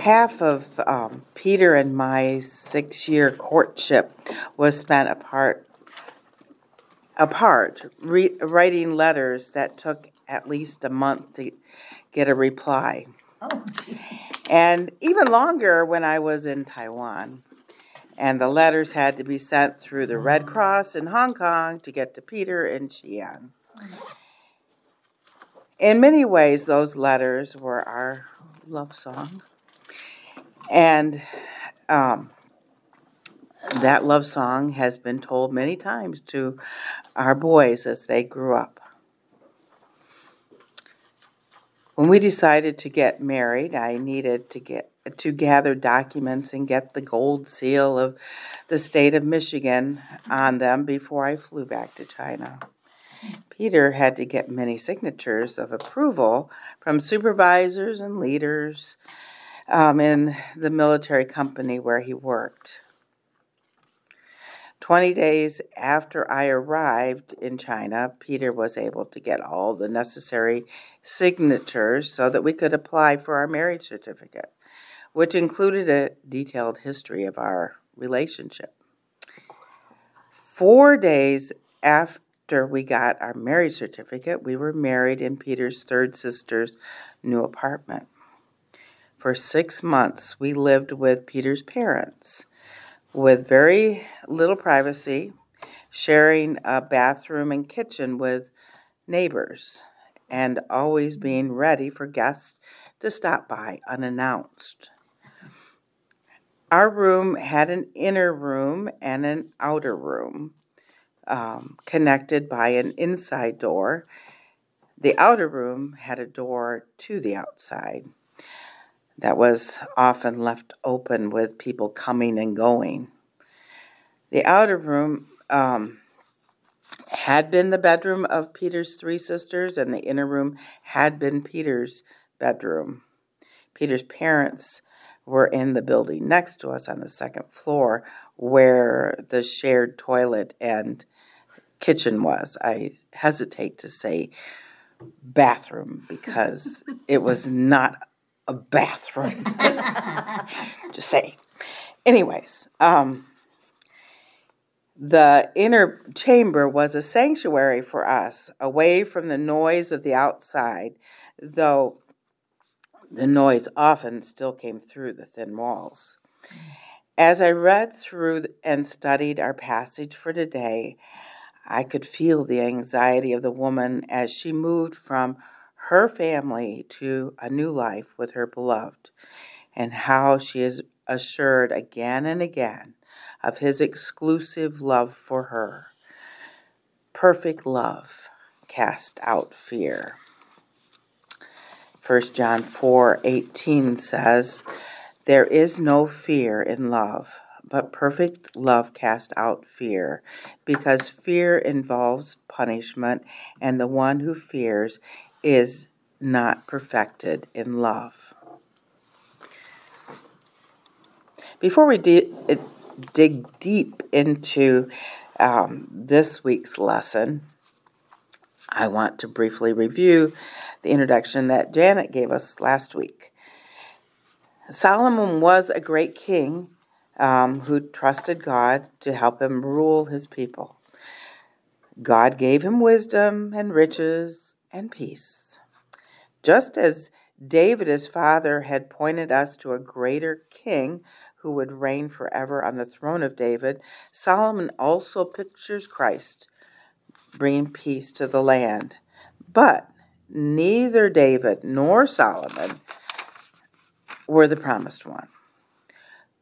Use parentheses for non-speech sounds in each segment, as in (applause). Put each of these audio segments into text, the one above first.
half of um, Peter and my six year courtship was spent apart, apart re- writing letters that took at least a month to get a reply. Oh, And even longer when I was in Taiwan. And the letters had to be sent through the Red Cross in Hong Kong to get to Peter in Xi'an. In many ways, those letters were our love song. And um, that love song has been told many times to our boys as they grew up. When we decided to get married, I needed to get to gather documents and get the gold seal of the state of Michigan on them before I flew back to China. Peter had to get many signatures of approval from supervisors and leaders um, in the military company where he worked. 20 days after I arrived in China, Peter was able to get all the necessary signatures so that we could apply for our marriage certificate, which included a detailed history of our relationship. Four days after we got our marriage certificate, we were married in Peter's third sister's new apartment. For six months, we lived with Peter's parents with very little privacy, sharing a bathroom and kitchen with neighbors, and always being ready for guests to stop by unannounced. Our room had an inner room and an outer room um, connected by an inside door. The outer room had a door to the outside that was often left open with people coming and going. The outer room um, had been the bedroom of Peter's three sisters, and the inner room had been Peter's bedroom. Peter's parents were in the building next to us on the second floor where the shared toilet and kitchen was. I hesitate to say bathroom because it was not a bathroom. (laughs) Just say. Anyways, um, the inner chamber was a sanctuary for us, away from the noise of the outside, though the noise often still came through the thin walls. As I read through and studied our passage for today, I could feel the anxiety of the woman as she moved from her family to a new life with her beloved, and how she is assured again and again of his exclusive love for her. Perfect love cast out fear. 1 John 4:18 says, "There is no fear in love, but perfect love cast out fear, because fear involves punishment, and the one who fears is not perfected in love." Before we de- dig deep into um, this week's lesson, I want to briefly review the introduction that Janet gave us last week. Solomon was a great king um, who trusted God to help him rule his people. God gave him wisdom and riches and peace. Just as David, his father, had pointed us to a greater king who would reign forever on the throne of David, Solomon also pictures Christ bringing peace to the land. But neither David nor Solomon were the promised one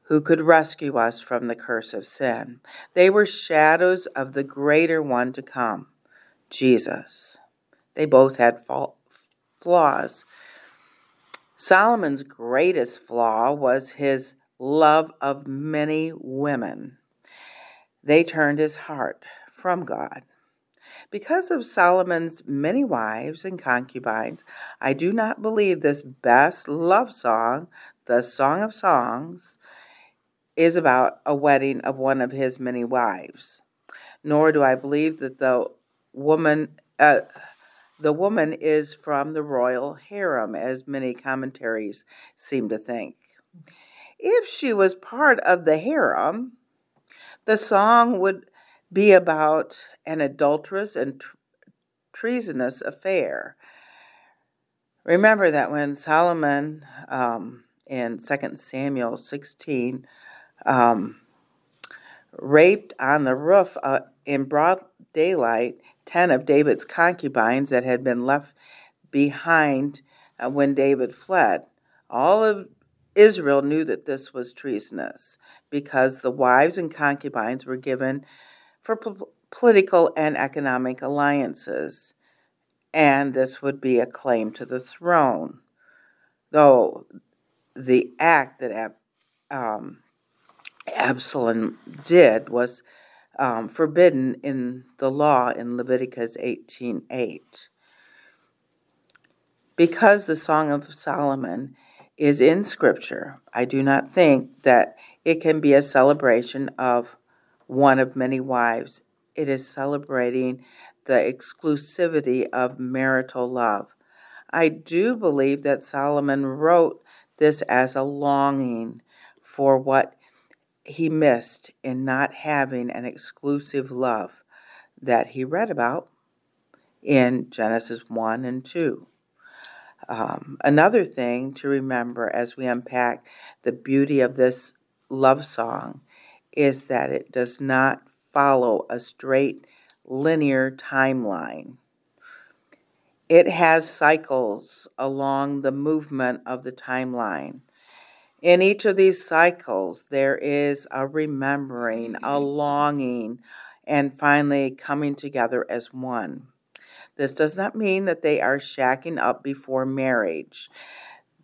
who could rescue us from the curse of sin. They were shadows of the greater one to come, Jesus. They both had flaws. Solomon's greatest flaw was his love of many women. They turned his heart from God. Because of Solomon's many wives and concubines, I do not believe this best love song, the Song of Songs, is about a wedding of one of his many wives. Nor do I believe that the woman uh, the woman is from the royal harem, as many commentaries seem to think. If she was part of the harem, the song would be about an adulterous and treasonous affair. Remember that when Solomon um, in 2 Samuel 16 um, raped on the roof uh, in broad daylight 10 of David's concubines that had been left behind uh, when David fled. All of Israel knew that this was treasonous because the wives and concubines were given for po- political and economic alliances, and this would be a claim to the throne. Though the act that um, Absalom did was um, forbidden in the law in Leviticus 18:8. Because the Song of Solomon is in Scripture, I do not think that it can be a celebration of one of many wives. It is celebrating the exclusivity of marital love. I do believe that Solomon wrote this as a longing for what he missed in not having an exclusive love that he read about in Genesis 1 and 2. Um, another thing to remember as we unpack the beauty of this love song is that it does not follow a straight linear timeline. It has cycles along the movement of the timeline. In each of these cycles, there is a remembering, a mm-hmm. longing, and finally coming together as one. This does not mean that they are shacking up before marriage.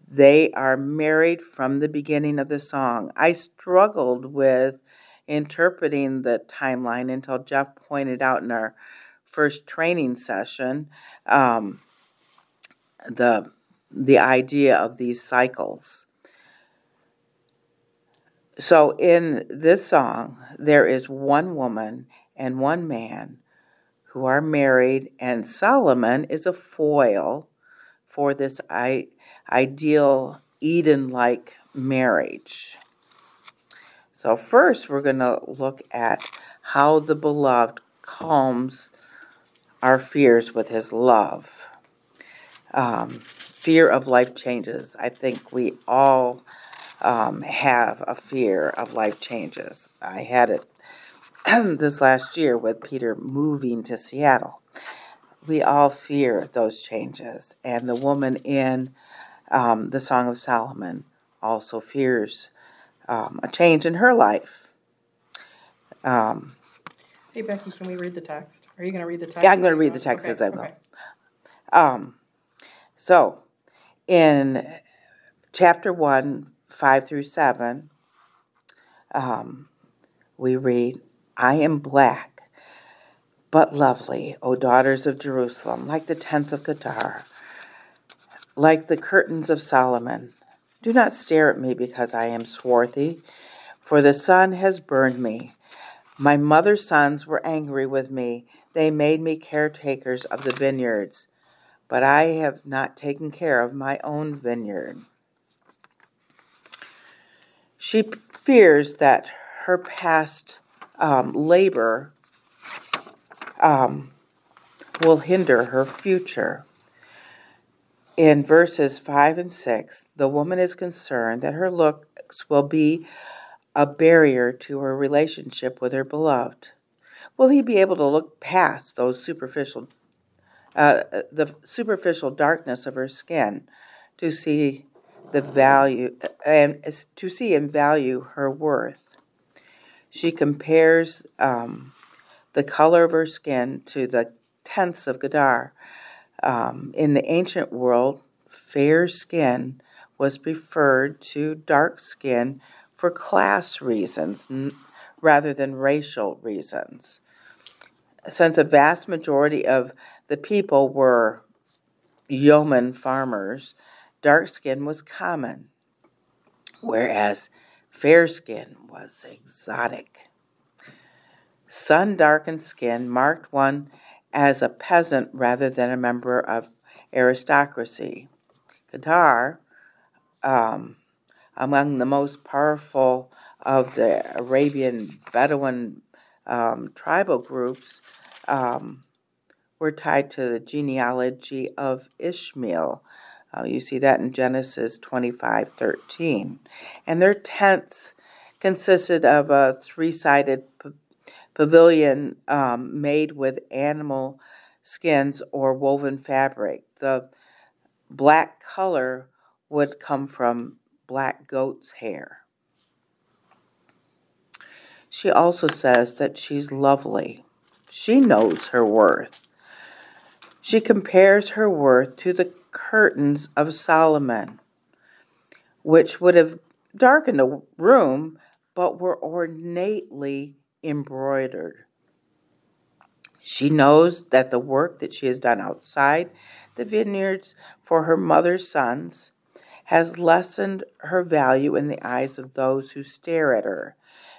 They are married from the beginning of the song. I struggled with interpreting the timeline until Jeff pointed out in our first training session um, the the idea of these cycles. So in this song, there is one woman and one man who are married, and Solomon is a foil for this I- ideal Eden like marriage. So, first, we're going to look at how the beloved calms our fears with his love. Um, fear of life changes. I think we all um, have a fear of life changes. I had it (clears throat) this last year with Peter moving to Seattle. We all fear those changes, and the woman in um, the Song of Solomon also fears um, a change in her life. Um, hey, Becky, can we read the text? Are you going to read the text? Yeah, I'm going to read the text okay, as I go. Okay. Um, so, in chapter 1, 5 through 7, um, we read, I am black, but lovely, O daughters of Jerusalem, like the tents of Kedar, like the curtains of Solomon. Do not stare at me because I am swarthy, for the sun has burned me. My mother's sons were angry with me. They made me caretakers of the vineyards, but I have not taken care of my own vineyard. She fears that her past um, labor um, will hinder her future. In verses 5 and 6, the woman is concerned that her looks will be a barrier to her relationship with her beloved. Will he be able to look past those superficial, uh, the superficial darkness of her skin to see the value and to see and value her worth. She compares um, the color of her skin to the tents of Kedar. Um, in the ancient world, fair skin was preferred to dark skin for class reasons n- rather than racial reasons. Since a vast majority of the people were yeoman farmers, dark skin was common, whereas fair skin was exotic. Sun darkened skin marked one as a peasant rather than a member of aristocracy. Kedar, um, among the most powerful of the Arabian Bedouin um, tribal groups um, were tied to the genealogy of Ishmael. Uh, you see that in Genesis 25 13. And their tents consisted of a three sided p- pavilion um, made with animal skins or woven fabric. The black color would come from black goat's hair. She also says that she's lovely. She knows her worth. She compares her worth to the curtains of Solomon, which would have darkened a room but were ornately embroidered. She knows that the work that she has done outside the vineyards for her mother's sons has lessened her value in the eyes of those who stare at her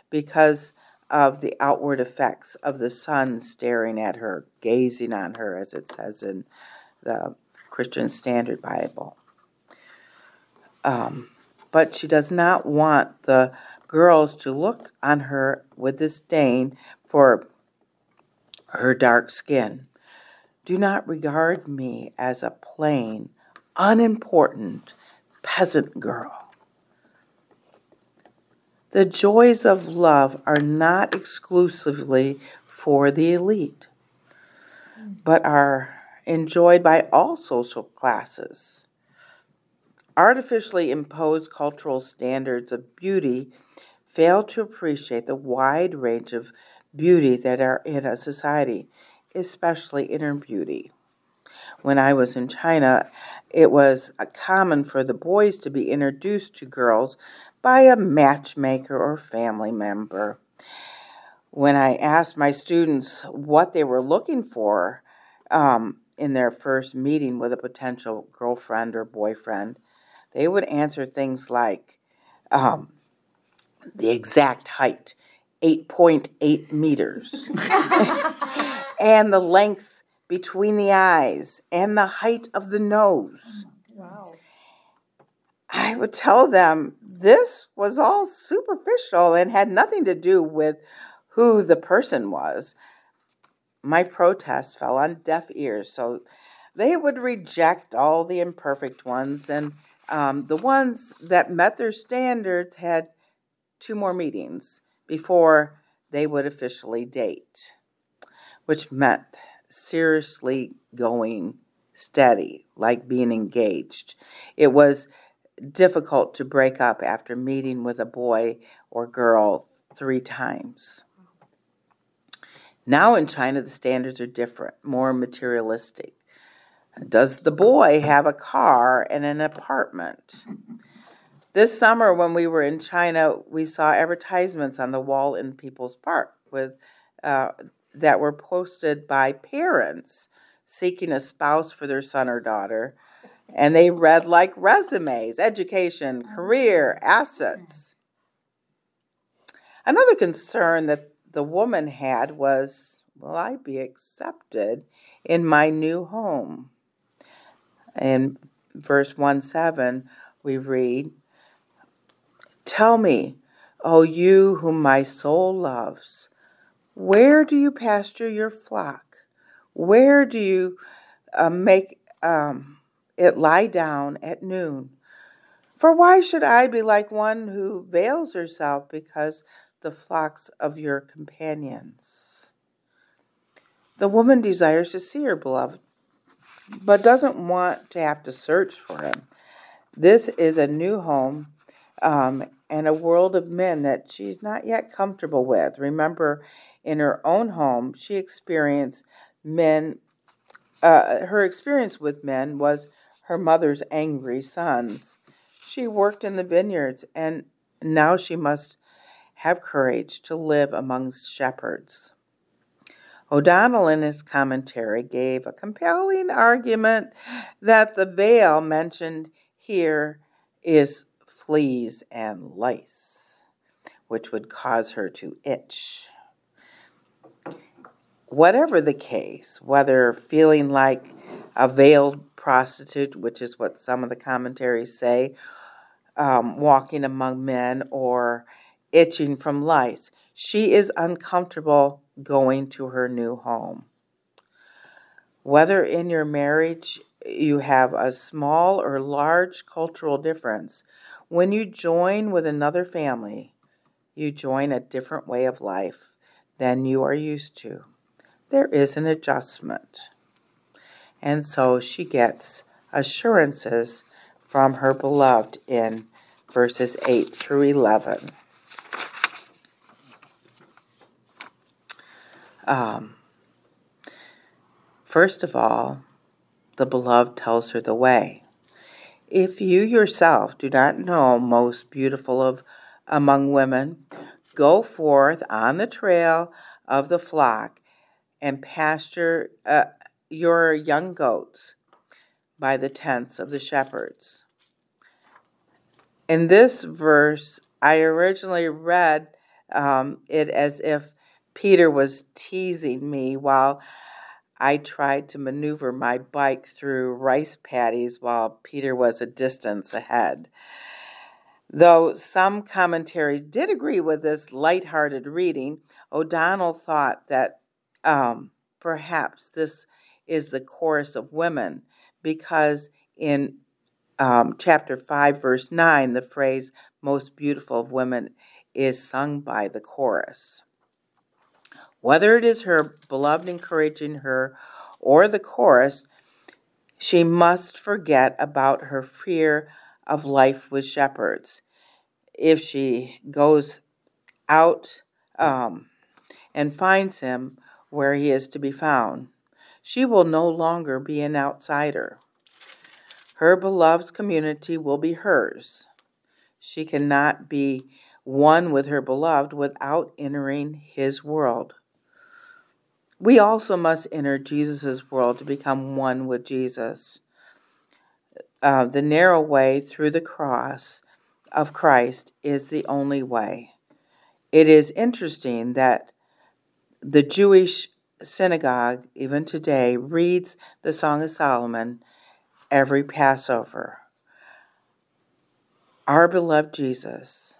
because of the outward effects of the sun staring at her, gazing on her, as it says in the Christian Standard Bible. Um, but she does not want the girls to look on her with disdain for her dark skin. Do not regard me as a plain, unimportant peasant girl. The joys of love are not exclusively for the elite, but are enjoyed by all social classes. Artificially imposed cultural standards of beauty fail to appreciate the wide range of beauty that are in a society, especially inner beauty. When I was in China, it was common for the boys to be introduced to girls by a matchmaker or family member. When I asked my students what they were looking for um, in their first meeting with a potential girlfriend or boyfriend, they would answer things like um, the exact height, 8.8 meters, (laughs) and the length between the eyes, and the height of the nose. Wow. I would tell them this was all superficial and had nothing to do with who the person was. My protest fell on deaf ears, so they would reject all the imperfect ones, and um, the ones that met their standards had two more meetings before they would officially date, which meant seriously going steady, like being engaged. It was difficult to break up after meeting with a boy or girl three times. Now in China, the standards are different, more materialistic. Does the boy have a car and an apartment? This summer, when we were in China, we saw advertisements on the wall in People's Park with uh, that were posted by parents seeking a spouse for their son or daughter, and they read like resumes, education, career, assets. Another concern that the woman had was will I be accepted in my new home? In verse 1 7, we read, Tell me, O you whom my soul loves, where do you pasture your flock? Where do you uh, make um, it lie down at noon? For why should I be like one who veils herself because the flocks of your companions? The woman desires to see her beloved, but doesn't want to have to search for him. This is a new home um, and a world of men that she's not yet comfortable with. Remember, in her own home, she experienced men, uh, her experience with men was her mother's angry sons. She worked in the vineyards, and now she must have courage to live amongst shepherds. O'Donnell, in his commentary, gave a compelling argument that the veil mentioned here is fleas and lice, which would cause her to itch. Whatever the case, whether feeling like a veiled prostitute, which is what some of the commentaries say, um, walking among men or itching from lice. She is uncomfortable going to her new home. Whether in your marriage you have a small or large cultural difference, when you join with another family, you join a different way of life than you are used to. There is an adjustment. And so she gets assurances from her beloved in verses 8 through 11. Um, first of all, the beloved tells her the way. If you yourself do not know, most beautiful of among women, go forth on the trail of the flock and pasture uh, your young goats by the tents of the shepherds. In this verse, I originally read um, it as if Peter was teasing me while I tried to maneuver my bike through rice paddies while Peter was a distance ahead. Though some commentaries did agree with this light-hearted reading, O'Donnell thought that um, perhaps this is the chorus of women because in um, chapter 5, verse 9, the phrase most beautiful of women is sung by the chorus. Whether it is her beloved encouraging her or the chorus, she must forget about her fear of life with shepherds. If she goes out um, and finds him where he is to be found, she will no longer be an outsider. Her beloved's community will be hers. She cannot be one with her beloved without entering his world. We also must enter Jesus' world to become one with Jesus. Uh, the narrow way through the cross of Christ is the only way. It is interesting that the Jewish synagogue, even today, reads the Song of Solomon every Passover. Our beloved Jesus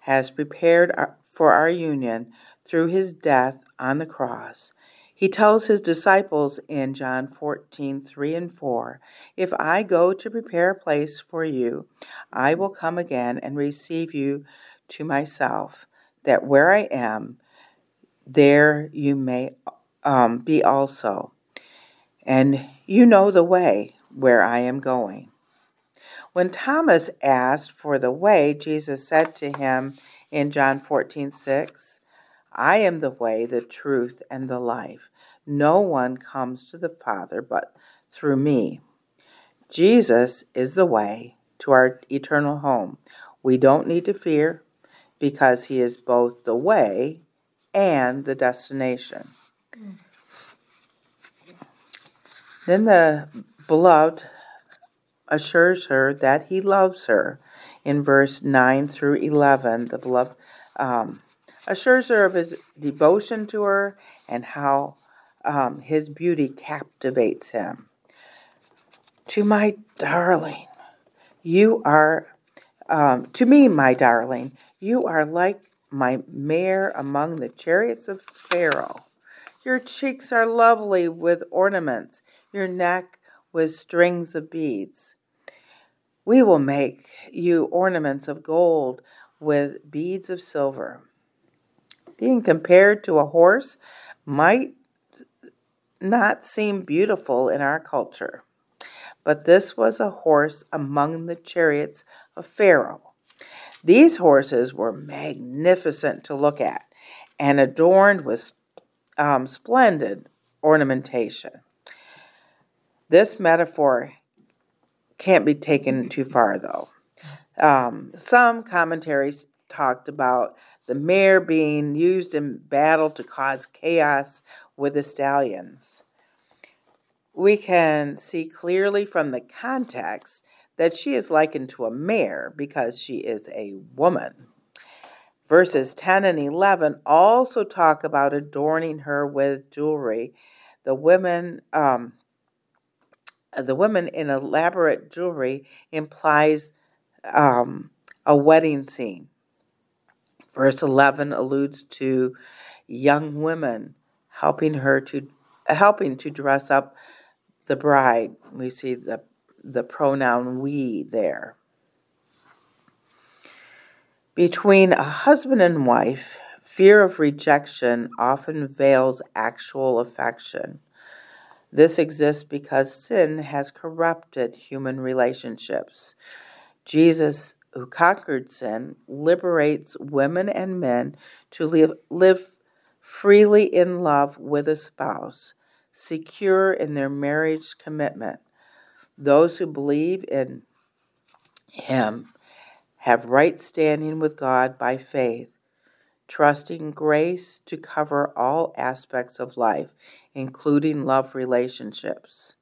has prepared for our union through his death on the cross he tells his disciples in John 14, 3 and 4, If I go to prepare a place for you, I will come again and receive you to myself, that where I am, there you may um, be also. And you know the way where I am going. When Thomas asked for the way, Jesus said to him in John 14, 6, I am the way, the truth, and the life. No one comes to the Father but through me. Jesus is the way to our eternal home. We don't need to fear because he is both the way and the destination. Then the beloved assures her that he loves her. In verse 9 through 11, the beloved um, assures her of his devotion to her and how um, his beauty captivates him. To my darling, you are, um, to me, my darling, you are like my mare among the chariots of Pharaoh. Your cheeks are lovely with ornaments, your neck with strings of beads. We will make you ornaments of gold with beads of silver being compared to a horse might not seem beautiful in our culture. But this was a horse among the chariots of Pharaoh. These horses were magnificent to look at and adorned with um, splendid ornamentation. This metaphor can't be taken too far, though. Um, some commentaries talked about the mare being used in battle to cause chaos with the stallions. We can see clearly from the context that she is likened to a mare because she is a woman. Verses 10 and 11 also talk about adorning her with jewelry. The women, um, the women in elaborate jewelry implies um, a wedding scene. Verse 11 alludes to young women helping her to helping to dress up the bride. We see the the pronoun we there. Between a husband and wife, fear of rejection often veils actual affection. This exists because sin has corrupted human relationships. Jesus, who conquered sin, liberates women and men to live, live freely in love with a spouse, secure in their marriage commitment. Those who believe in Him have right standing with God by faith, trusting grace to cover all aspects of life, including love relationships.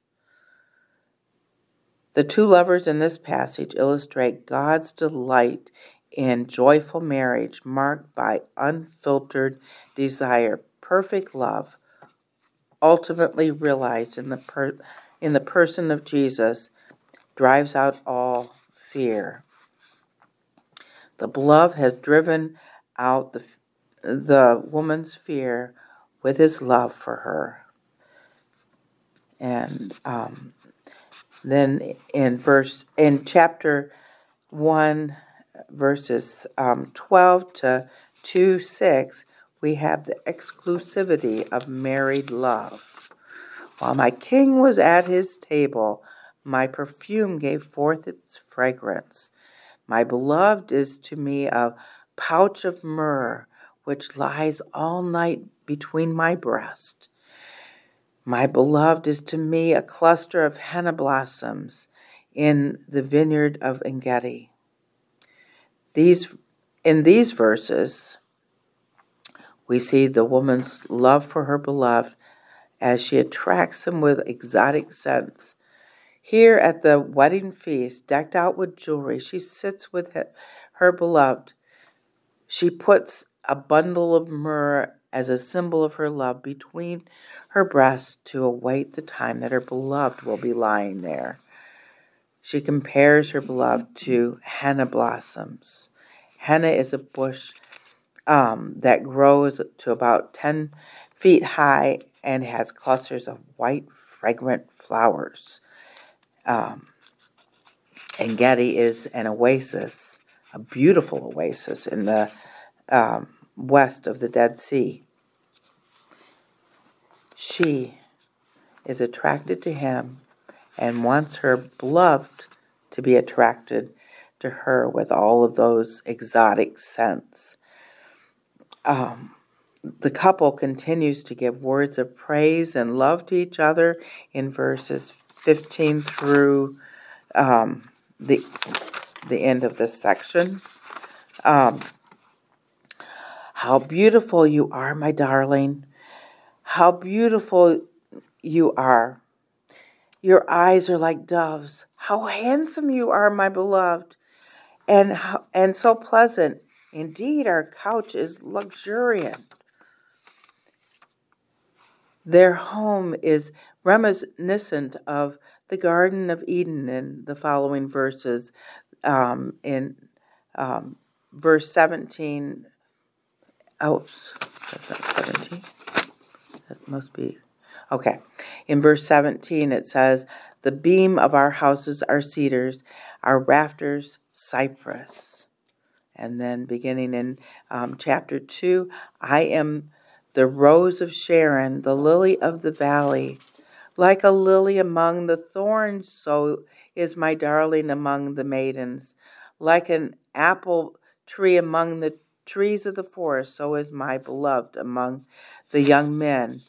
The two lovers in this passage illustrate God's delight in joyful marriage marked by unfiltered desire, perfect love, ultimately realized in the per- in the person of Jesus drives out all fear. The love has driven out the, the woman's fear with his love for her. And um, then in verse in chapter one, verses um, twelve to two six, we have the exclusivity of married love. While my king was at his table, my perfume gave forth its fragrance. My beloved is to me a pouch of myrrh, which lies all night between my breast. My beloved is to me a cluster of henna blossoms in the vineyard of Engedi. These, in these verses, we see the woman's love for her beloved as she attracts him with exotic scents. Here at the wedding feast, decked out with jewelry, she sits with her beloved. She puts a bundle of myrrh as a symbol of her love between her breasts to await the time that her beloved will be lying there. She compares her beloved to henna blossoms. Henna is a bush um, that grows to about 10 feet high and has clusters of white, fragrant flowers. Um, Engedi is an oasis, a beautiful oasis in the um, west of the Dead Sea. She is attracted to him and wants her beloved to be attracted to her with all of those exotic scents. Um, the couple continues to give words of praise and love to each other in verses 15 through um, the, the end of this section. Um, how beautiful you are, my darling. How beautiful you are. Your eyes are like doves. How handsome you are, my beloved, and how, and so pleasant. Indeed, our couch is luxuriant. Their home is reminiscent of the Garden of Eden in the following verses. Um, in um, verse 17, oh, that's not 17. That must be, okay. In verse 17, it says, The beam of our houses are cedars, our rafters cypress. And then beginning in um, chapter 2, I am the rose of Sharon, the lily of the valley. Like a lily among the thorns, so is my darling among the maidens. Like an apple tree among the trees of the forest, so is my beloved among the young men.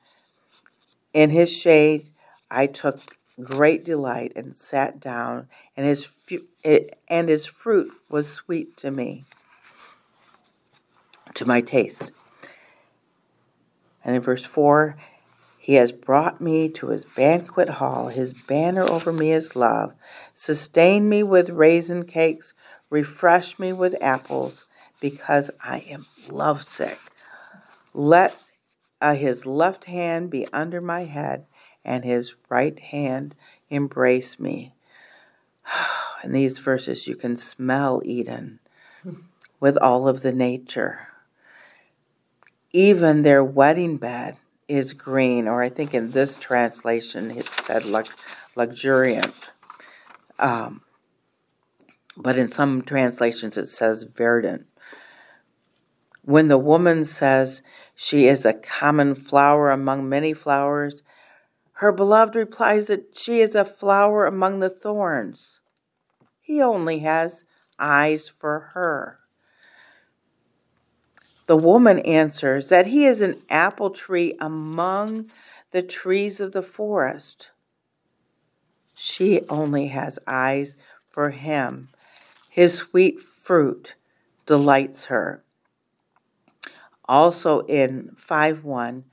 In his shade I took great delight and sat down, and his fu- and his fruit was sweet to me, to my taste. And in verse 4, he has brought me to his banquet hall. His banner over me is love. Sustain me with raisin cakes. Refresh me with apples, because I am lovesick. Let uh, his left hand be under my head, and his right hand embrace me. (sighs) in these verses, you can smell Eden (laughs) with all of the nature. Even their wedding bed is green, or I think in this translation it said lux- luxuriant. Um, but in some translations it says verdant. When the woman says she is a common flower among many flowers, her beloved replies that she is a flower among the thorns. He only has eyes for her. The woman answers that he is an apple tree among the trees of the forest. She only has eyes for him. His sweet fruit delights her. Also in 5 1,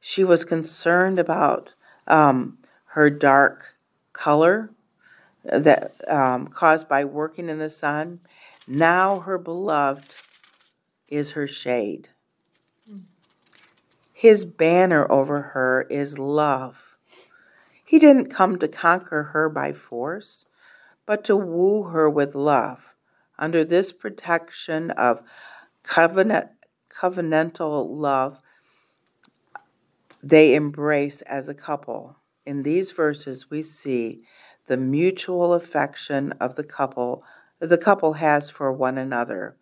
she was concerned about um, her dark color that um, caused by working in the sun. Now her beloved is her shade. His banner over her is love. He didn't come to conquer her by force, but to woo her with love. Under this protection of covenant, covenantal love, they embrace as a couple. In these verses, we see the mutual affection of the couple the couple has for one another.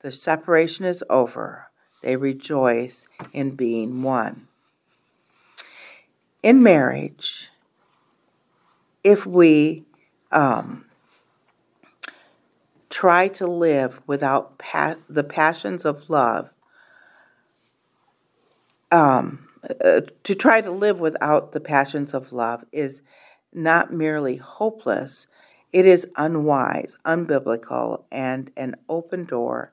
The separation is over. They rejoice in being one. In marriage, if we um, try to live without pa- the passions of love, um, uh, to try to live without the passions of love is not merely hopeless, it is unwise, unbiblical, and an open door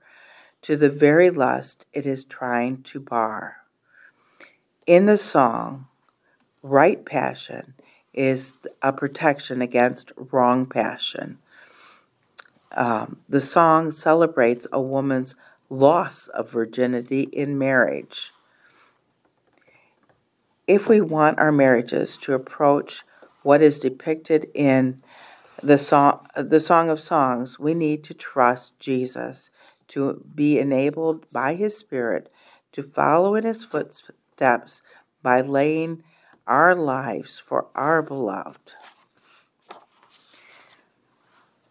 to the very lust it is trying to bar. In the song, right passion is a protection against wrong passion. Um, the song celebrates a woman's loss of virginity in marriage. If we want our marriages to approach what is depicted in the song, the Song of Songs, we need to trust Jesus to be enabled by His Spirit to follow in His footsteps by laying our lives for our beloved.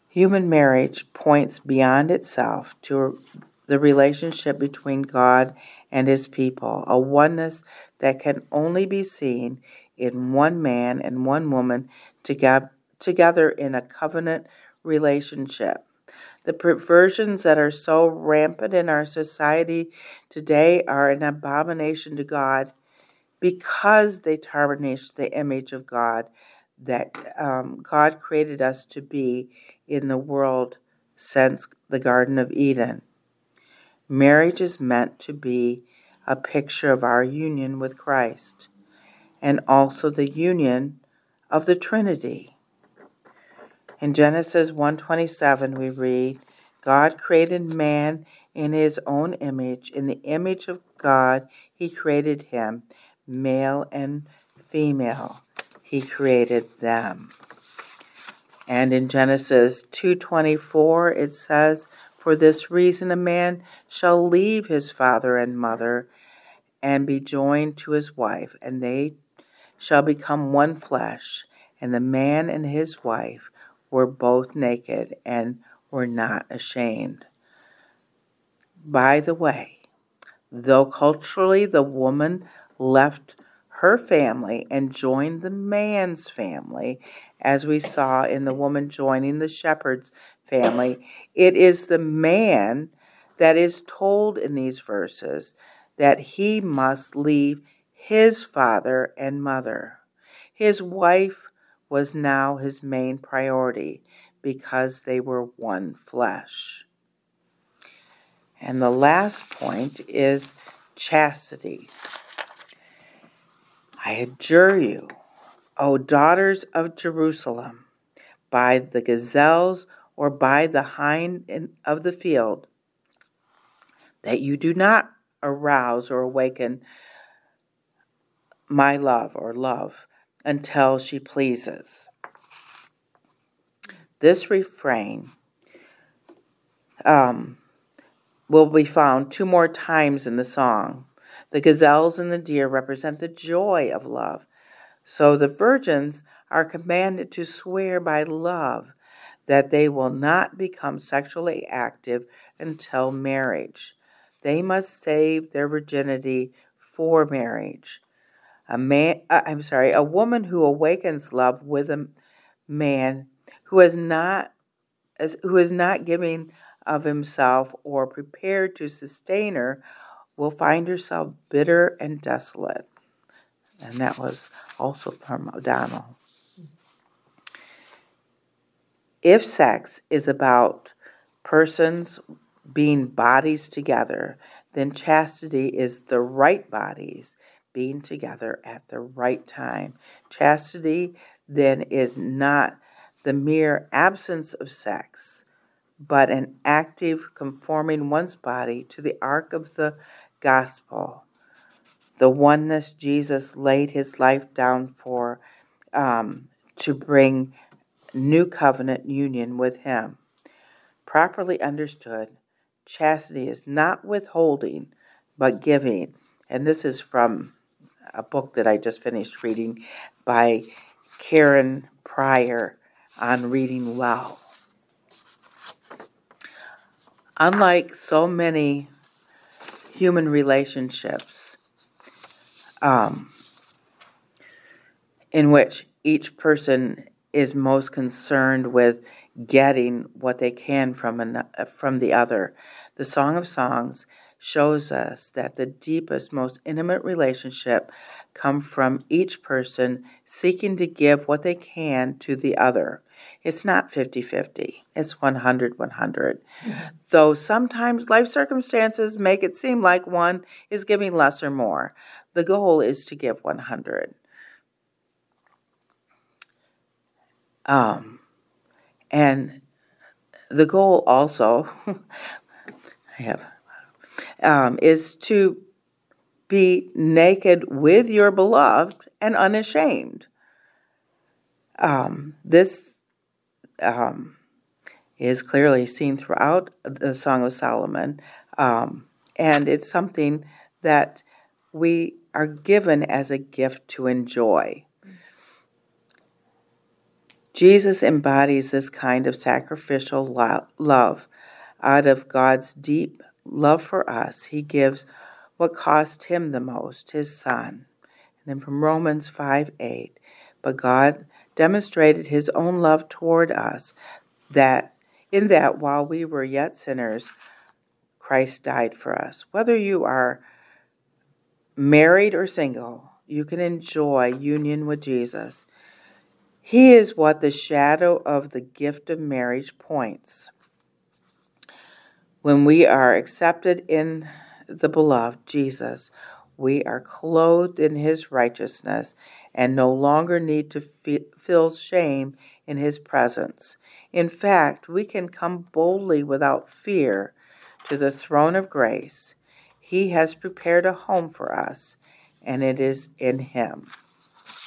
Human marriage points beyond itself to the relationship between God and His people, a oneness that can only be seen in one man and one woman together in a covenant relationship. The perversions that are so rampant in our society today are an abomination to God because they tarnish the image of God that um, God created us to be in the world since the Garden of Eden. Marriage is meant to be a picture of our union with Christ and also the union of the Trinity. In Genesis 1:27 we read, God created man in his own image, in the image of God he created him, male and female he created them. And in Genesis 2:24 it says, "For this reason a man shall leave his father and mother and be joined to his wife, and they shall become one flesh, and the man and his wife were both naked and were not ashamed. By the way, though culturally the woman left her family and joined the man's family, as we saw in the woman joining the shepherd's family, it is the man that is told in these verses that he must leave his father and mother. His wife was now his main priority because they were one flesh. And the last point is chastity. I adjure you, O daughters of Jerusalem, by the gazelles or by the hind of the field, that you do not arouse or awaken my love or love until she pleases. This refrain um, will be found two more times in the song. The gazelles and the deer represent the joy of love. So the virgins are commanded to swear by love that they will not become sexually active until marriage. They must save their virginity for marriage. A man, uh, I'm sorry, a woman who awakens love with a man who is not who is not giving of himself or prepared to sustain her will find herself bitter and desolate. And that was also from O'Donnell. If sex is about persons being bodies together, then chastity is the right bodies being together at the right time. Chastity then is not the mere absence of sex, but an active conforming one's body to the arc of the gospel, the oneness Jesus laid his life down for um, to bring new covenant union with him. Properly understood, chastity is not withholding, but giving. And this is from a book that I just finished reading by Karen Prior on reading well. Unlike so many human relationships, um, in which each person is most concerned with getting what they can from an, from the other. The Song of Songs shows us that the deepest, most intimate relationship come from each person seeking to give what they can to the other. It's not 50 50, it's 100 100. Mm-hmm. Though sometimes life circumstances make it seem like one is giving less or more, the goal is to give 100. Um, and the goal also, (laughs) I have, um, is to be naked with your beloved and unashamed. Um, this um, is clearly seen throughout the Song of Solomon, um, and it's something that we are given as a gift to enjoy. Jesus embodies this kind of sacrificial lo- love. Out of God's deep love for us, He gives what cost Him the most, His Son. And then from Romans 5 8, but God demonstrated His own love toward us, that in that while we were yet sinners, Christ died for us. Whether you are married or single, you can enjoy union with Jesus. He is what the shadow of the gift of marriage points. When we are accepted in the beloved Jesus, we are clothed in his righteousness and no longer need to feel shame in his presence. In fact, we can come boldly without fear to the throne of grace. He has prepared a home for us, and it is in him.